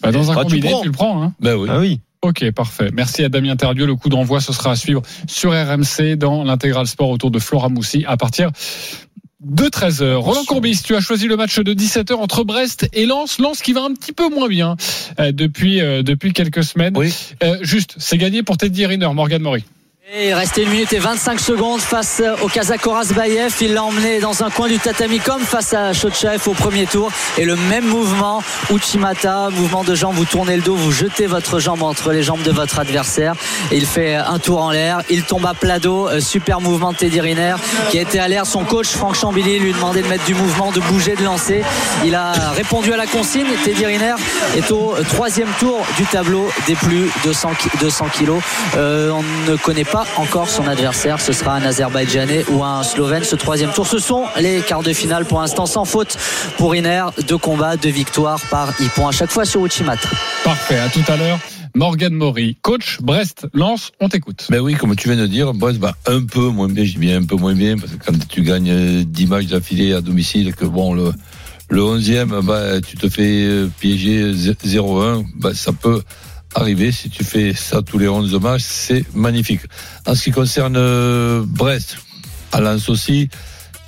Bah, dans un Ah, tu combiné, prends. tu le prends. Hein Bah oui. Ah oui. Ok, parfait. Merci à Damien Terdieu. Le coup d'envoi, ce sera à suivre sur RMC dans l'intégral sport autour de Flora Moussi à partir de 13h. Roland Courbis, tu as choisi le match de 17h entre Brest et Lens. Lens qui va un petit peu moins bien euh, depuis, euh, depuis quelques semaines. Oui. Euh, juste, c'est gagné pour Teddy Riner, Morgan Mori. Et il restait une minute et 25 secondes face au Kazakh Bayev. Il l'a emmené dans un coin du tatami comme face à Shotchaev au premier tour. Et le même mouvement, Uchimata, mouvement de jambe, vous tournez le dos, vous jetez votre jambe entre les jambes de votre adversaire. Il fait un tour en l'air. Il tombe à plat dos. Euh, Super mouvement de Teddy Riner qui a été à l'air. Son coach Franck Chambilly lui demandait de mettre du mouvement, de bouger, de lancer. Il a répondu à la consigne. Teddy Riner est au troisième tour du tableau des plus de 100, ki- 200 kilos. Euh, on ne connaît pas encore son adversaire. Ce sera un Azerbaïdjanais ou un Slovène. Ce troisième tour, ce sont les quarts de finale pour l'instant sans faute pour Riner. Deux combats, deux victoires par Ippon à chaque fois sur Uchimata. Parfait, à tout à l'heure. Morgan Mori, coach Brest, Lens, on t'écoute. Ben oui, comme tu viens de dire, Brest va un peu moins bien, je dis bien un peu moins bien, parce que quand tu gagnes euh, 10 matchs d'affilée à domicile, et que bon, le, le 11e, bah, tu te fais euh, piéger 0-1, bah, ça peut arriver. Si tu fais ça tous les 11 matchs, c'est magnifique. En ce qui concerne euh, Brest, à Lens aussi,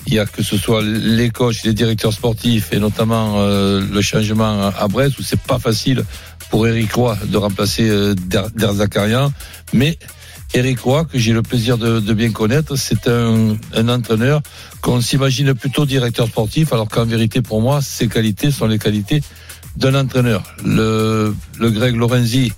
il y a que ce soit les coachs, les directeurs sportifs et notamment euh, le changement à Brest où c'est pas facile pour Eric Roy de remplacer euh, mais Eric Roy, que j'ai le plaisir de, de bien connaître, c'est un entraîneur qu'on s'imagine plutôt directeur sportif, alors qu'en vérité, pour moi, ses qualités sont les qualités d'un entraîneur. Le, Greg Lorenzi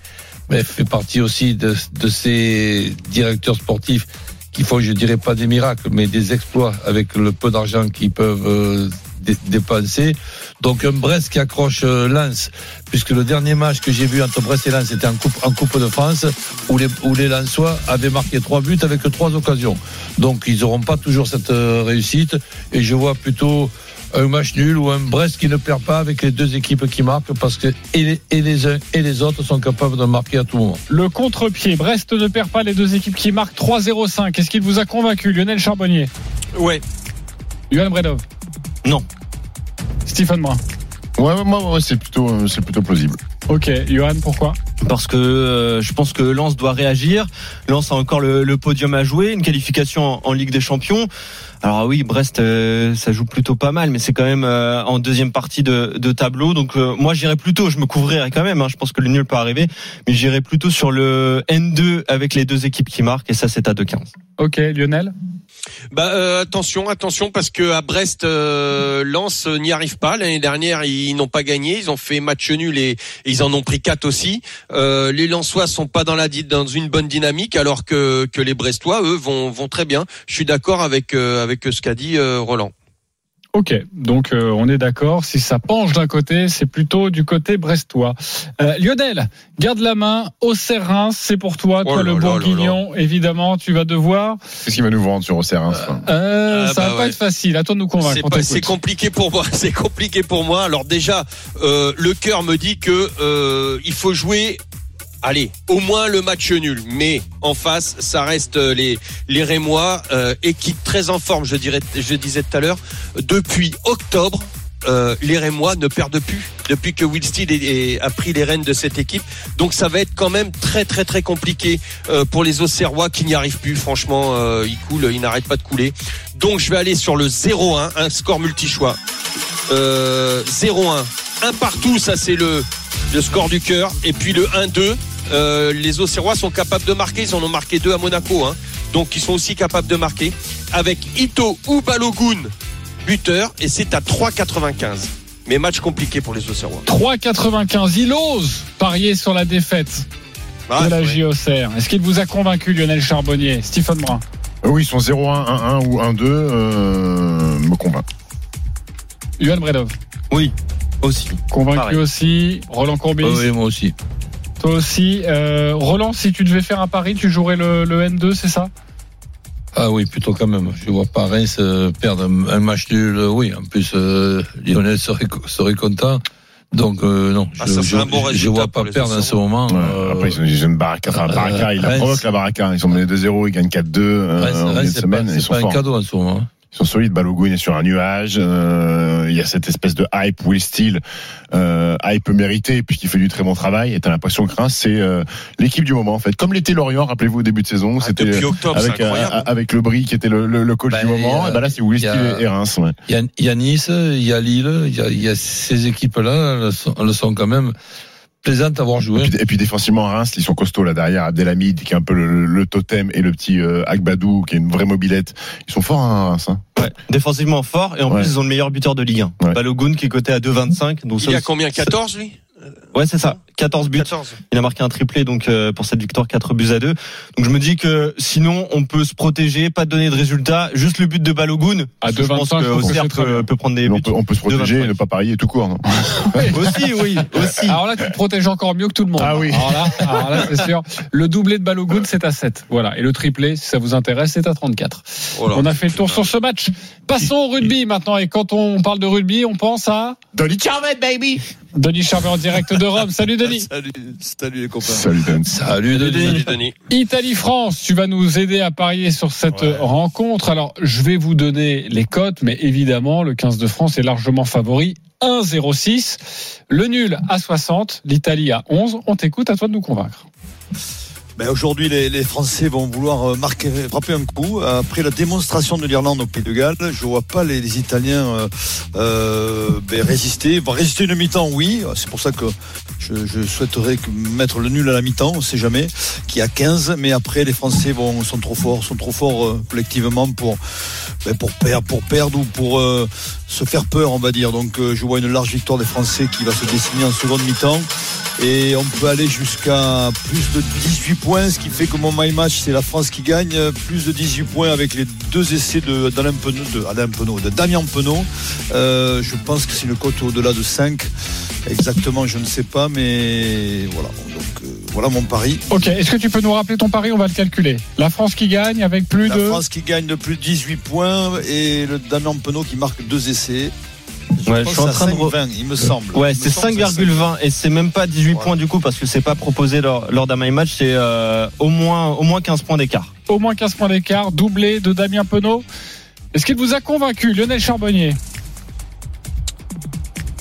mais fait partie aussi de, ces directeurs sportifs qui font, je dirais pas des miracles, mais des exploits avec le peu d'argent qu'ils peuvent euh, dé- dépenser. Donc un Brest qui accroche euh, Lens, puisque le dernier match que j'ai vu entre Brest et Lens était en Coupe, de France, où les, où Lensois avaient marqué trois buts avec trois occasions. Donc ils n'auront pas toujours cette euh, réussite, et je vois plutôt un match nul ou un Brest qui ne perd pas avec les deux équipes qui marquent, parce que et les, et les uns et les autres sont capables de marquer à tout moment. Le contre-pied, Brest ne perd pas les deux équipes qui marquent 3-0-5. Est-ce qu'il vous a convaincu, Lionel Charbonnier? Ouais. Johan Bredov? Non. Stephen Brun? Ouais, ouais, moi, ouais, c'est plutôt, euh, c'est plutôt plausible. Ok, Johan, pourquoi? Parce que euh, je pense que Lens doit réagir. Lens a encore le, le podium à jouer, une qualification en, en Ligue des Champions. Alors oui, Brest, euh, ça joue plutôt pas mal, mais c'est quand même euh, en deuxième partie de, de tableau. Donc euh, moi, j'irais plutôt, je me couvrirais quand même. hein, je pense que le nul peut arriver, mais j'irais plutôt sur le N2 avec les deux équipes qui marquent, et ça, c'est à 2,15. Ok, Lionel? Bah euh, attention, attention parce que à Brest, euh, Lens n'y arrive pas. L'année dernière, ils n'ont pas gagné, ils ont fait match nul et, et ils en ont pris quatre aussi. Euh, les Lensois sont pas dans la dans une bonne dynamique, alors que que les Brestois, eux, vont vont très bien. Je suis d'accord avec euh, avec ce qu'a dit euh, Roland. Ok, donc euh, on est d'accord. Si ça penche d'un côté, c'est plutôt du côté brestois. Euh, Lionel, garde la main. Au Reims, c'est pour toi. Oh toi, le là Bourguignon, évidemment, tu vas devoir. Qu'est-ce qu'il va nous vendre sur Auxerre ça Euh, Ah, ça bah va pas être facile. À toi de nous convaincre. C'est compliqué pour moi. C'est compliqué pour moi. Alors déjà, euh, le cœur me dit que euh, il faut jouer. Allez, au moins le match nul. Mais en face, ça reste euh, les Rémois, euh, équipe très en forme. Je disais tout à l'heure, depuis octobre. euh, les Rémois ne perdent plus depuis que Will Steele a pris les rênes de cette équipe. Donc ça va être quand même très très très compliqué pour les Auxerrois qui n'y arrivent plus. Franchement, ils coulent, ils n'arrêtent pas de couler. Donc je vais aller sur le 0-1, un score multi-choix. Euh, 0-1. Un partout, ça c'est le, le score du cœur. Et puis le 1-2, euh, les Auxerrois sont capables de marquer. Ils en ont marqué deux à Monaco. Hein. Donc ils sont aussi capables de marquer. Avec Ito ou Balogun, buteur. Et c'est à 3,95. Mais match compliqué pour les Auxerrois. 3,95. Il ose parier sur la défaite Ah, de la. JOCR. Est-ce qu'il vous a convaincu, Lionel Charbonnier? Stephen Brun Euh, Oui, ils sont 0-1, 1-1 ou 1-2, euh, me convainc. Johan Bredov Oui, aussi. Convaincu Pareil. aussi. Roland Courbis oui, moi aussi. Toi aussi. Euh, Roland, si tu devais faire un pari, tu jouerais le, le N2, c'est ça? Ah oui, plutôt quand même. Je vois pas Reims perdre un, match nul. Oui, en plus, euh, Lionel serait, co- serait content. Donc euh, non, Ah, je, ça je, serait un bon je résultat vois pas perdre en ce moment. Ouais, euh, Après, ils ont, ils ont une baraka. Enfin, euh, baraka, il la Reims- provoque la baraka. Ils sont menés 2-0, ils gagnent 4-2 euh, en c'est pas, Ils c'est sont pas un cadeau en ce moment. Ils sont solides. Balogun est sur un nuage. Euh, il y a cette espèce de hype Will Steele, euh, hype mérité puisqu'il fait du très bon travail. Et t'as l'impression que Reims c'est euh, l'équipe du moment en fait. Comme l'était Lorient, rappelez-vous au début de saison, Ah, c'était depuis octobre, avec c'est incroyable. euh, avec le Brie qui était le, le, le coach Bah, du moment. il y a- et ben là c'est Will Steele et Reims. Ouais. Il y, a, il y a Nice, il y a Lille, il y a, il y a ces équipes-là, elles sont, elles sont quand même plaisantes à voir jouer. Et puis, et puis défensivement Reims, ils sont costauds là derrière. Abdelhamid qui est un peu le, le totem et le petit euh, Agbadou qui est une vraie mobilette. Ils sont forts hein, Reims. Hein. Ouais, défensivement fort et en Ouais. plus ils ont le meilleur buteur de Ligue 1. Ouais. Balogun qui est coté à 2,25. Donc Il y ça- a combien 14 lui? Ouais, c'est ça. 14 buts. 14. Il a marqué un triplé donc euh, pour cette victoire 4 buts à 2. Donc je me dis que sinon on peut se protéger, pas donner de résultat, juste le but de Balogun. À Je pense 2,25, que Auxerre peut, peut prendre des on buts. peut, on peut se protéger 2,25. et ne pas parier tout court. Non aussi, oui, aussi. Alors là, tu te protèges encore mieux que tout le monde. Ah oui. Alors là, alors là, c'est sûr. Le doublé de Balogun, c'est à 7. Voilà. Et le triplé, si ça vous intéresse, c'est à 34. Oh là. On a fait le tour sur ce match. Passons au rugby maintenant. Et quand on parle de rugby, on pense à Dolly Charvet, baby Denis Charvet en direct de Rome. Salut Denis. Salut, salut les copains. Salut Dan. Salut Denis. Salut Denis. Italie-France, tu vas nous aider à parier sur cette Ouais. rencontre. Alors, je vais vous donner les cotes, mais évidemment, le 15 de France est largement favori. 1,06. Le nul à 60, l'Italie à 11. On t'écoute, à toi de nous convaincre. Ben aujourd'hui, les, les Français vont vouloir euh, marquer, frapper un coup. Après la démonstration de l'Irlande au Pays de Galles, je vois pas les, les Italiens euh, euh, ben, résister. Bon, résister une mi-temps, oui. C'est pour ça que je, je souhaiterais mettre le nul à la mi-temps, on sait jamais, qui a 15. Mais après, les Français vont, sont trop forts, sont trop forts euh, collectivement pour, ben, pour, perdre, pour perdre ou pour euh, se faire peur, on va dire. Donc je vois une large victoire des Français qui va se dessiner en seconde mi-temps. Et on peut aller jusqu'à plus de 18 points, ce qui fait que mon my match, c'est la France qui gagne. Plus de 18 points avec les deux essais de, d'Alain Penaud, de, Alain Penaud, de Damien Penaud. Euh, je pense que c'est une cote au-delà de 5. Exactement, je ne sais pas, mais voilà. Donc, euh, voilà mon pari. Ok, est-ce que tu peux nous rappeler ton pari? On va le calculer. La France qui gagne avec plus La de. France qui gagne de plus de 18 points et le Damien Penaud qui marque deux essais. Je Ouais, je suis en train de re- 5,20, il me semble. Ouais, c'est semble que 5,20 et c'est même pas 18 Voilà. points du coup parce que c'est pas proposé lors, lors d'un my match, c'est euh, au moins au moins 15 points d'écart. Au moins 15 points d'écart, doublé de Damien Penaud. Est-ce qu'il vous a convaincu, Lionel Charbonnier?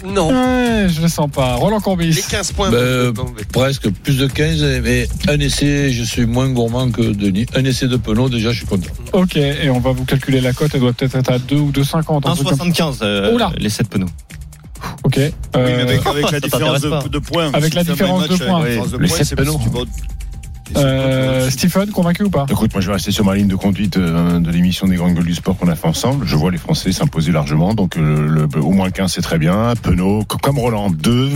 Non. Ouais, je le sens pas. Roland Courbis. Les 15 points. Ben, presque plus de 15, mais un essai, je suis moins gourmand que Denis. Un essai de Penaud, déjà, je suis content. Ok, et on va vous calculer la cote. Elle doit peut-être être à 2 ou 2,50. un truc comme- 1,75 euh, Oula. les 7 penaux. Ok. Oui, mais Euh, avec, avec la différence de, de points. Avec la différence de points. Les points, sept euh, Stephen, convaincu ou pas? Écoute, moi je vais rester sur ma ligne de conduite euh, de l'émission des grandes gueules du sport qu'on a fait ensemble. Je vois les Français s'imposer largement, donc euh, le, au moins 15 c'est très bien. Penaud, co- comme Roland, 2,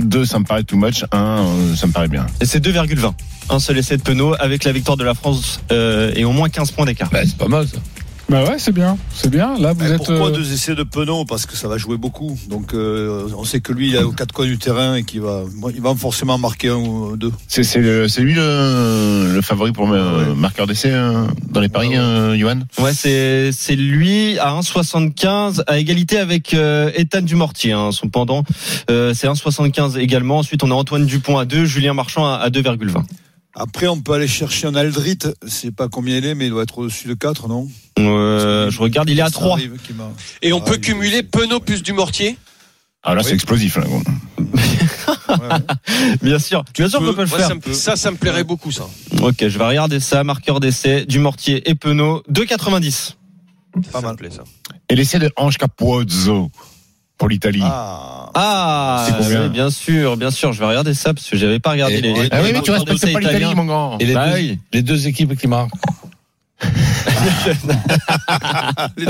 2 ça me paraît too much, 1 ça me paraît bien. Et c'est 2,20. Un seul essai de Penaud avec la victoire de la France euh, et au moins 15 points d'écart. Ben, c'est pas mal, ça. Bah ouais, c'est bien. C'est bien. Là, vous Mais êtes. pourquoi euh, deux essais de Penaud? Parce que ça va jouer beaucoup. Donc euh, on sait que lui, il est aux quatre coins du terrain et qu'il va, il va forcément marquer un ou deux. C'est c'est le- c'est lui le, le favori pour euh, marqueur d'essai euh, dans les paris, euh, Johan? Ouais, c'est c'est lui à 1,75 à égalité avec euh, Ethan Dumortier, hein, son pendant. Euh, c'est 1,75 également. Ensuite, on a Antoine Dupont à 2, Julien Marchand à, à 2,20. Après, on peut aller chercher un Aldrit. Je sais pas combien il est, mais il doit être au-dessus de 4, non? Euh, je regarde, il est à Ça 3. arrive qu'il m'a- Et on Ah, peut cumuler Penaud plus du mortier Ah là c'est explosif. Là, gros. Bien sûr, bien sûr qu'on peut le faire. ça, ça, me plairait beaucoup, ça. Ok, je vais regarder ça. Marqueur d'essai, Dumortier et Penaud, 2,90. Pas mal. ça. Et l'essai de Ange Capozzo pour l'Italie. Ah, Ah, oui, bien sûr, bien sûr. Je vais regarder ça parce que j'avais pas regardé Et- les. Ah ah oui, mais tu respectes pas l'Italie, mon grand. Et les, Bah deux, oui. les deux équipes qui marquent. Deux.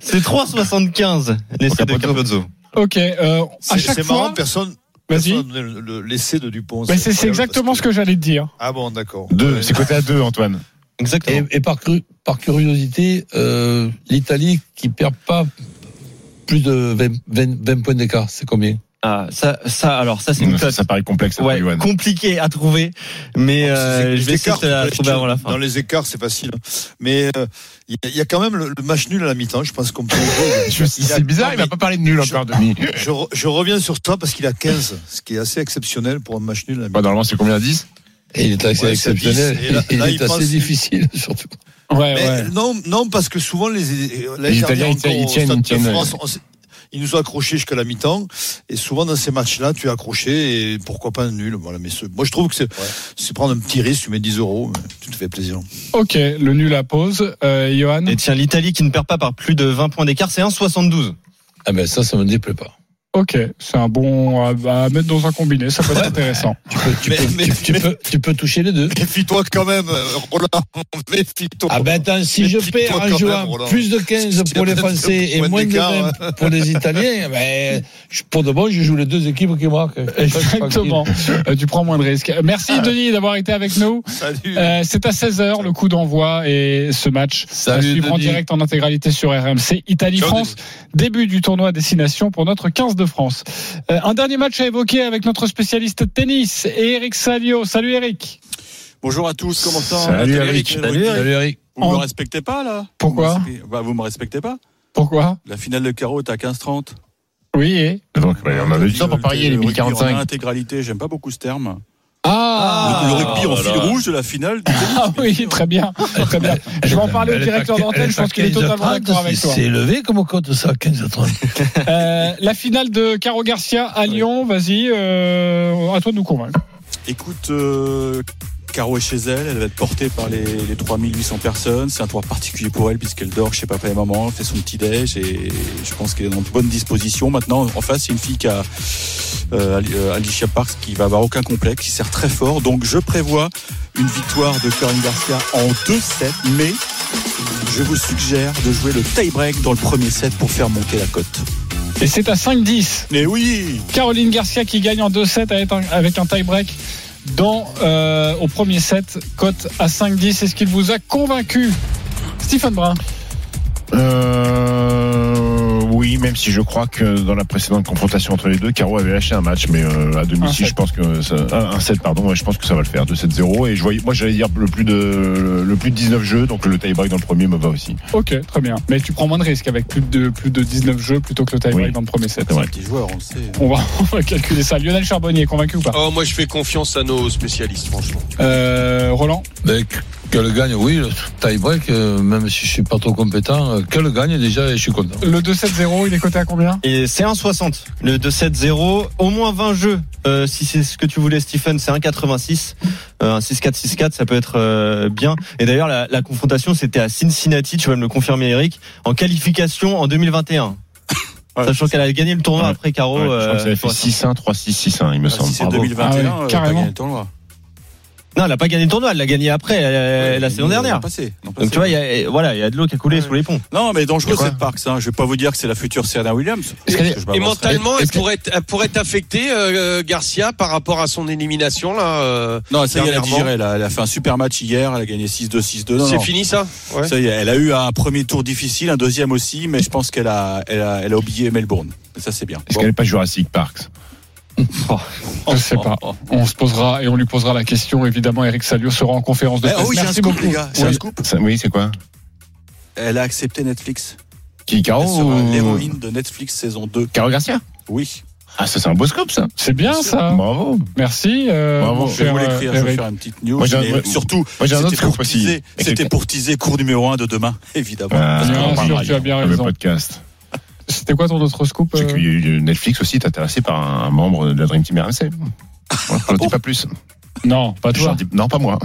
C'est 3,75 l'essai de Capozzo. Ok. Euh, à C'est chaque c'est marrant, fois. personne. Vas-y. L'essai de Dupont. Mais c'est exactement parce ce que j'allais te dire. Ah bon, d'accord. Deux, Ouais. c'est côté à 2, Antoine. Exactement. Et, et par, cru- par curiosité, euh, l'Italie qui perd pas plus de 20, 20 20 points d'écart, c'est combien? Ah, ça, ça, alors ça c'est une ça, cote. ça paraît complexe. Ouais, compliqué à trouver, mais euh, je vais les essayer de la trouver avant la fin. Dans les écarts, c'est facile. Mais euh, il y, a- il y a quand même le, le match nul à la mi-temps. Je pense qu'on peut. Je- C'est bizarre, il va pas parler de nul encore, Denis. Je, je reviens sur toi parce qu'il a 15, ce qui est assez exceptionnel pour un match nul à la Bah, mi-temps. normalement, c'est combien 10 Et il est assez Ouais, exceptionnel. là- il là, est il assez pense- difficile, surtout. Ouais, Mais ouais. non, non, parce que souvent les, Les dernière Italiens, ils tiennent- ils nous ont accrochés jusqu'à la mi-temps. Et souvent dans ces matchs-là, tu es accroché et pourquoi pas un nul. Voilà. Mais ce- moi, je trouve que c'est, prendre un petit risque. Tu mets 10 euros, mais tu te fais plaisir. Ok, le nul à pause. Euh, Johan Et tiens, l'Italie qui ne perd pas par plus de 20 points d'écart, c'est 1,72. Ah ben ça, ça me déplaît pas. Ok, c'est un bon à, à mettre dans un combiné, ça peut être intéressant. Tu peux, tu Mais- peux, mais- tu, tu mais- peux, tu peux toucher les deux. Méfie-toi quand même, Roland. Méfie-toi. Ah ben attends, si je perds en même, jouant plus de 15 S'il y a pour les Français et moins de d'écart, 20 pour les Italiens, ben, pour de bon, je joue les deux équipes qui marquent. Exactement. Euh, tu prends moins de risques. Merci Denis d'avoir été avec nous. Salut. Euh, c'est à 16h le coup d'envoi et ce match à suivre en direct en intégralité sur RMC. Italie-France, début du tournoi à destination pour notre 15 de France. Euh, un dernier match à évoquer avec notre spécialiste tennis, Eric Salio. Salut Eric. Bonjour à tous, comment ça Salut, Eric. Salut, Eric. Vous me En- respectez pas là Pourquoi Vous me- bah, me respectez pas Pourquoi La finale de carreau est à 15-30. Oui. Et... Donc, ouais, on avait du temps pour parier les Le rugby en 1045. intégralité, j'aime pas beaucoup ce terme. Ah, le, le rugby en fil rouge de la finale. du tennis, Ah oui, très bien. Très bien. Je vais en parler au directeur d'antenne, je pense qu'il est totalement 15h30, d'accord avec c'est- toi. C'est élevé comme compte ça, 15 à 30. Euh, la finale de Caro Garcia à Lyon, vas-y, euh, à toi de nous convaincre. Écoute, euh, Caro est chez elle, elle va être portée par les, les 3800 personnes. C'est un tour particulier pour elle puisqu'elle dort chez papa et maman, elle fait son petit déj et je pense qu'elle est dans de bonnes dispositions. Maintenant, en face, c'est une fille qui a euh, euh, Alicia Parks qui va avoir aucun complexe, qui sert très fort. Donc je prévois une victoire de Corinne Garcia en 2-7, mais je vous suggère de jouer le tie-break dans le premier set pour faire monter la cote. Et c'est à 5-10. Mais oui Caroline Garcia qui gagne en 2-7 avec un, avec un tie-break dans, euh, au premier set, cote à 5-10. Est-ce qu'il vous a convaincu? Stephen Brun Euh, oui, même si je crois que dans la précédente confrontation entre les deux, Caro avait lâché un match, mais euh, à Un domicile, je pense que ça, un, un set, pardon, ouais, je pense que ça va le faire, 2-7-0. Et je voyais, moi, j'allais dire le plus de le plus de 19 jeux, donc le tie-break dans le premier me va aussi. Ok, très bien. Mais tu prends moins de risques avec plus de, plus de 19 jeux plutôt que le tie-break Oui. dans le premier set. C'est. Petit joueur, on le sait. On va, on va calculer ça. Lionel Charbonnier, convaincu ou pas? Oh, moi, je fais confiance à nos spécialistes, franchement. euh, Roland? Que- qu'elle gagne, oui, le tie-break, euh, même si je suis pas trop compétent, euh, qu'elle gagne déjà et je suis content. Le 2-7-0, il est coté à combien? Et c'est 1,60. Le 2-7-0, au moins 20 jeux. Euh, si c'est ce que tu voulais, Stephen, c'est 1,86. Euh, un 6-4, 6-4, ça peut être euh, bien. Et d'ailleurs, la, la confrontation, c'était à Cincinnati, tu vas me le confirmer, Eric, en qualification en 2021. Ouais, Sachant qu'elle a gagné le tournoi Ouais. après Caro. Ouais, je crois que ça avait fait euh, 6-1, 3-6, 6-1, il me Ah, semble. si c'est Bravo. 2021, Ah euh, carrément. gagné le tournoi. Non, elle a pas gagné le tournoi, elle l'a gagné après, euh, la saison dernière. Passé, l'an Donc passé. tu vois, il y a, voilà, il y a de l'eau qui a coulé Ouais. sous les ponts. Non, mais dangereux cette Parks. Hein. Je vais pas vous dire que c'est la future Serena Williams. Et mentalement, elle pourrait, être, elle pourrait être affectée, euh, Garcia, par rapport à son élimination, là. euh, Non, ça y est, elle a digéré. Elle a, elle a fait un super match hier. Elle a gagné 6-2, 6-2. Non, C'est fini, ça Ouais. Ça y est, elle a eu un premier tour difficile, un deuxième aussi, mais je pense qu'elle a, elle a, elle a oublié Melbourne. Ça, c'est bien. Est-ce Bon. qu'elle n'est pas Jurassic Park Je sais pas. Oh, oh. On se posera et on lui posera la question. Évidemment, Eric Salio sera en conférence de Eh, presse. oh oui, j'ai un Merci scoop, beaucoup. les gars. C'est un Oui. scoop. Ça- Oui, c'est quoi Elle a accepté Netflix. Qui, Caro Elle sera ou- l'héroïne de Netflix saison 2. Caro Garcia Oui. Ah, ça, c'est un beau scope, ça. C'est bien ça. Bravo. Merci. euh, Bravo. Je vais vous l'écrire, euh, je vais Eric. faire une petite news. Moi, mais surtout, c'était pour scoop teaser- C'était pour teaser cours numéro 1 de demain, évidemment. Ah, Bien on sûr, tu as bien le raison. podcast. C'était quoi ton autre scoop euh qu'il y a eu Netflix aussi est intéressé par un membre de la Dream Team RMC. Voilà, J'en dis pas plus. Non, pas toi. dis- Non, pas moi.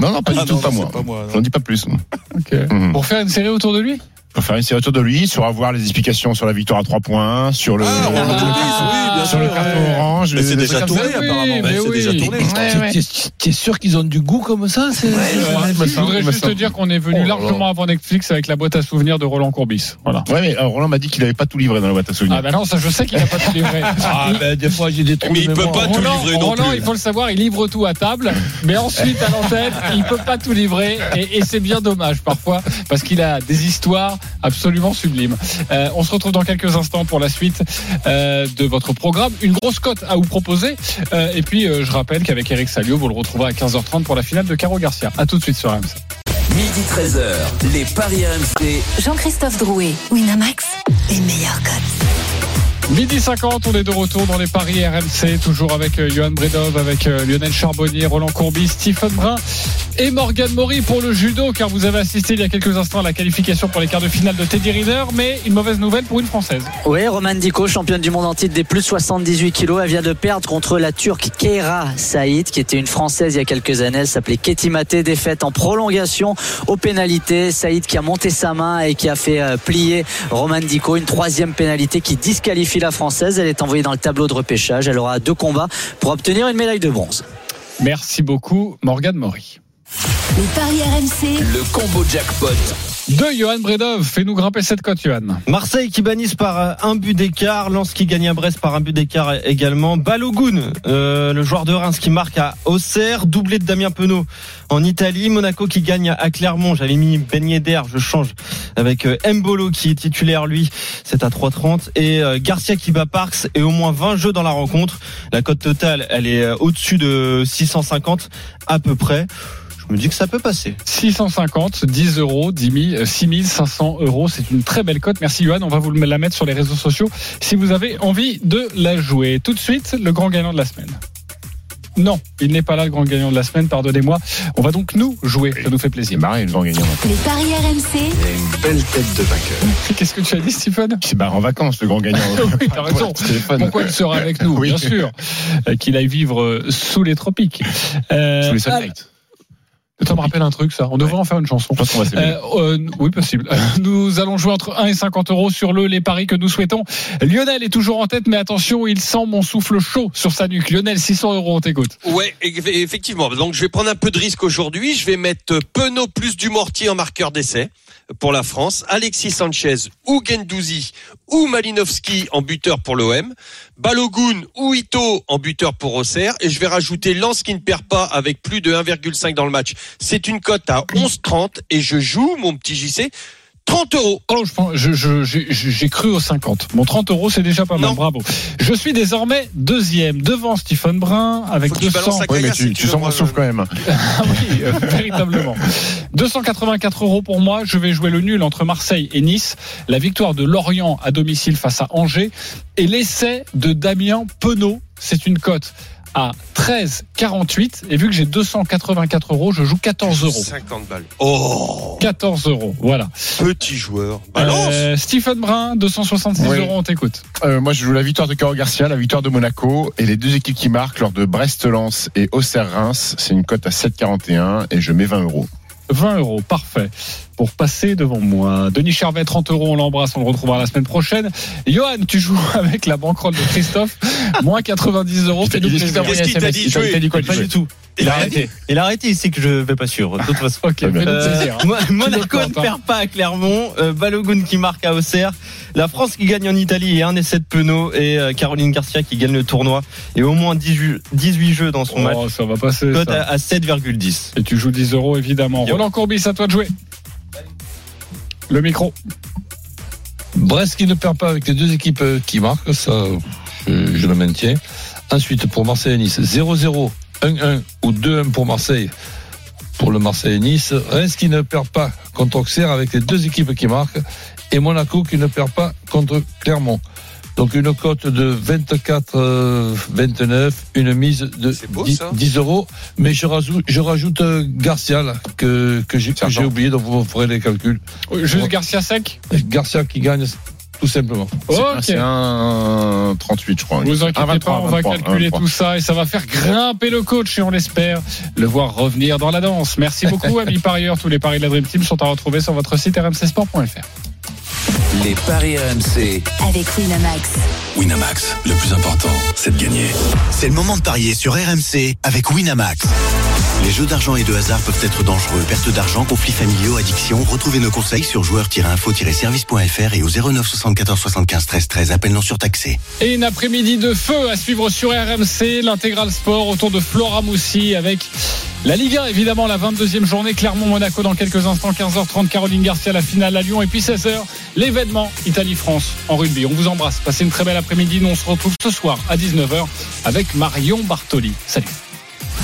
Non, non, pas Ah du tout, non, pas moi. pas moi. J'en dis pas plus. Ok. Mhm. Pour faire une série autour de lui? Pour faire une série autour de lui, sur avoir les explications sur la victoire à 3 points, sur le, Ah, oui, bien sur le carton ouais. orange. Mais c'est déjà trucs tourné, apparemment. Oui, Mais oui. déjà tourné. T'es- sûr qu'ils ont du goût comme ça Je voudrais juste te semble. dire qu'on est venu Oh largement avant Netflix avec la boîte à souvenirs de Roland Courbis. Voilà. Ouais, mais Roland m'a dit qu'il avait pas tout livré dans la boîte à souvenirs. Ah bah non, ça je sais qu'il n'a pas tout livré. Ah ben des fois j'ai des trous Mais il peut pas tout Roland, livrer non Roland, il faut le savoir, il livre tout à table, mais ensuite à l'antenne, il peut pas tout livrer et c'est bien dommage parfois parce qu'il a des histoires absolument sublime. Euh, on se retrouve dans quelques instants pour la suite euh, de votre programme. Une grosse cote à vous proposer. Euh, et puis, euh, je rappelle qu'avec Eric Salio, vous le retrouverez à 15h30 pour la finale de Caro Garcia. À tout de suite sur RMC. Midi 13h, les Paris RMC. Jean-Christophe Drouet, Winamax, les meilleurs codes. Midi 50, on est de retour dans les paris RMC, toujours avec euh, Johan Bredov, avec euh, Lionel Charbonnier, Roland Courbis, Stephen Brun et Morgan Maury pour le judo, car vous avez assisté il y a quelques instants à la qualification pour les quarts de finale de Teddy Riner, mais une mauvaise nouvelle pour une Française. Oui, Roman Dico, championne du monde en titre des plus de 78 kilos, elle vient de perdre contre la Turque Keira Saïd, qui était une Française il y a quelques années. Elle s'appelait Ketty Maté, défaite en prolongation aux pénalités. Saïd qui a monté sa main et qui a fait euh, plier Roman Dico. Une troisième pénalité qui disqualifie la Française. Elle est envoyée dans le tableau de repêchage. Elle aura deux combats pour obtenir une médaille de bronze. Merci beaucoup, Morgan Maury. Les paris RMC, Le combo jackpot. De Johan Bredov, fais-nous grimper cette cote, Johan. Marseille qui bannissent par euh, un but d'écart, Lens qui gagne à Brest par un but d'écart également. Balogun, euh, le joueur de Reims qui marque à Auxerre, doublé de Damien Penaud en Italie. Monaco qui gagne à Clermont. J'avais mis Ben Yedder, je change avec euh, Mbolo qui est titulaire lui, c'est à 3,30 et euh, Garcia qui bat Parks et au moins 20 jeux dans la rencontre. La cote totale, elle est au-dessus de 650 à peu près. Je me dis que ça peut passer. 650, 10 euros, 10 000, 6 500 euros. C'est une très belle cote. Merci Johan. On va vous la mettre sur les réseaux sociaux si vous avez envie de la jouer. Tout de suite, le grand gagnant de la semaine. Non, il n'est pas là le grand gagnant de la semaine, pardonnez-moi. On va donc nous jouer, ça nous fait plaisir. Marie, le grand gagnant. les paris RMC, Il y a une belle tête de vainqueur. Qu'est-ce que tu as dit, Stephen? C'est bah, en vacances, le grand gagnant. Oui, t'as raison. Pourquoi il sera avec nous, Oui. bien sûr. Euh, Qu'il aille vivre euh, sous les tropiques. Euh, Sous les sunlights. Ça me rappelle un truc, ça. On devrait en faire une chanson. Je pense qu'on va s'aimer. Euh, euh, oui, possible. Nous allons jouer entre 1 et 50 euros sur le les paris que nous souhaitons. Lionel est toujours en tête, mais attention, il sent mon souffle chaud sur sa nuque. Lionel, 600 euros, on t'écoute. Ouais, eff- effectivement. Donc je vais prendre un peu de risque aujourd'hui. Je vais mettre Penaud plus du Mortier en marqueur d'essai pour la France, Alexis Sanchez ou Gendouzi ou Malinowski en buteur pour l'OM, Balogun ou Ito en buteur pour Auxerre. Et je vais rajouter Lens qui ne perd pas avec plus de 1,5 dans le match. C'est une cote à 11,30 et je joue mon petit JC 30 euros. Oh, je pense- je- je- j'ai j'ai cru aux 50. Mon 30 euros, c'est déjà pas mal. Non. Bravo. Je suis désormais deuxième devant Stephen Brun avec Faut que tu 200. balances la Oui, mais tu, si tu veux, sens mon souffle quand même. Ah oui, euh, véritablement. 284 euros pour moi. Je vais jouer le nul entre Marseille et Nice. La victoire de Lorient à domicile face à Angers. Et l'essai de Damien Penaud. C'est une cote à 13,48. Et vu que j'ai 284 euros, je joue 14 euros. 50 balles. Oh, 14 euros. Voilà. petit joueur. Balance. Euh, Stephen Brun, 266 Oui. euros, on t'écoute. Euh, moi, je joue la victoire de Caro Garcia, la victoire de Monaco et les deux équipes qui marquent lors de Brest-Lens et Auxerre-Reims. C'est une cote à 7,41 et je mets 20 euros. 20 euros, parfait. Pour passer devant moi. Denis Charvet, 30 euros, on l'embrasse, on le retrouvera la semaine prochaine. Johan, tu joues avec la banquerolle de Christophe. Moins 90 euros. Qu'est-ce qu'il t'a dit dit quoi de Pas du tout. Il a arrêté. Il a arrêté, il sait que je vais pas suivre. De toute façon. Ok, fais-nous Euh, Monaco ne plantes, perd pas à Clermont, euh, Balogun qui marque à Auxerre, la France qui gagne en Italie et un essai de Penaud et euh, Caroline Garcia qui gagne le tournoi et au moins 18, 18 jeux dans son match. Oh, ça va passer. Cote ça. à, à 7,10. Et tu joues 10 euros, évidemment. Yo. Roland Courbis, à toi de jouer. Le micro. Brest qui ne perd pas avec les deux équipes euh, qui marquent, ça, je, le maintiens. Ensuite, pour Marseille et Nice, 0-0, 1-1 ou 2-1 pour Marseille. Pour le Marseille et Nice, Reims qui ne perd pas contre Auxerre avec les deux équipes qui marquent. Et Monaco qui ne perd pas contre Clermont. Donc une cote de 24-29, une mise de C'est beau, 10, ça. 10 euros. Mais je rajoute, je rajoute euh, Garcia là, que, que j'ai que j'ai Certain. oublié, donc vous ferez les calculs. Juste Garcia sec. Garcia qui gagne tout simplement. C'est- un 38, je crois. Vous inquiétez Un 23, pas, on va 23, calculer 23. tout ça et ça va faire grimper le coach et on l'espère le voir revenir dans la danse. Merci beaucoup, amis parieurs. Tous les paris de la Dream Team sont à retrouver sur votre site rmcsport.fr. Les paris RMC. avec Winamax. Winamax, le plus important, c'est de gagner. C'est le moment de parier sur RMC avec Winamax. Les jeux d'argent et de hasard peuvent être dangereux. Perte d'argent, conflits familiaux, addiction. Retrouvez nos conseils sur joueurs-info-service.fr et au 09 74 75 13 13. Appel non surtaxé. Et une après-midi de feu à suivre sur RMC, l'intégral sport autour de Flora Moussi avec La Ligue 1, évidemment, la 22e journée, Clermont-Monaco dans quelques instants, 15h30, Caroline Garcia, la finale à Lyon, et puis 16h, l'événement Italie-France en rugby. On vous embrasse, passez une très belle après-midi, nous on se retrouve ce soir à 19h avec Marion Bartoli. Salut.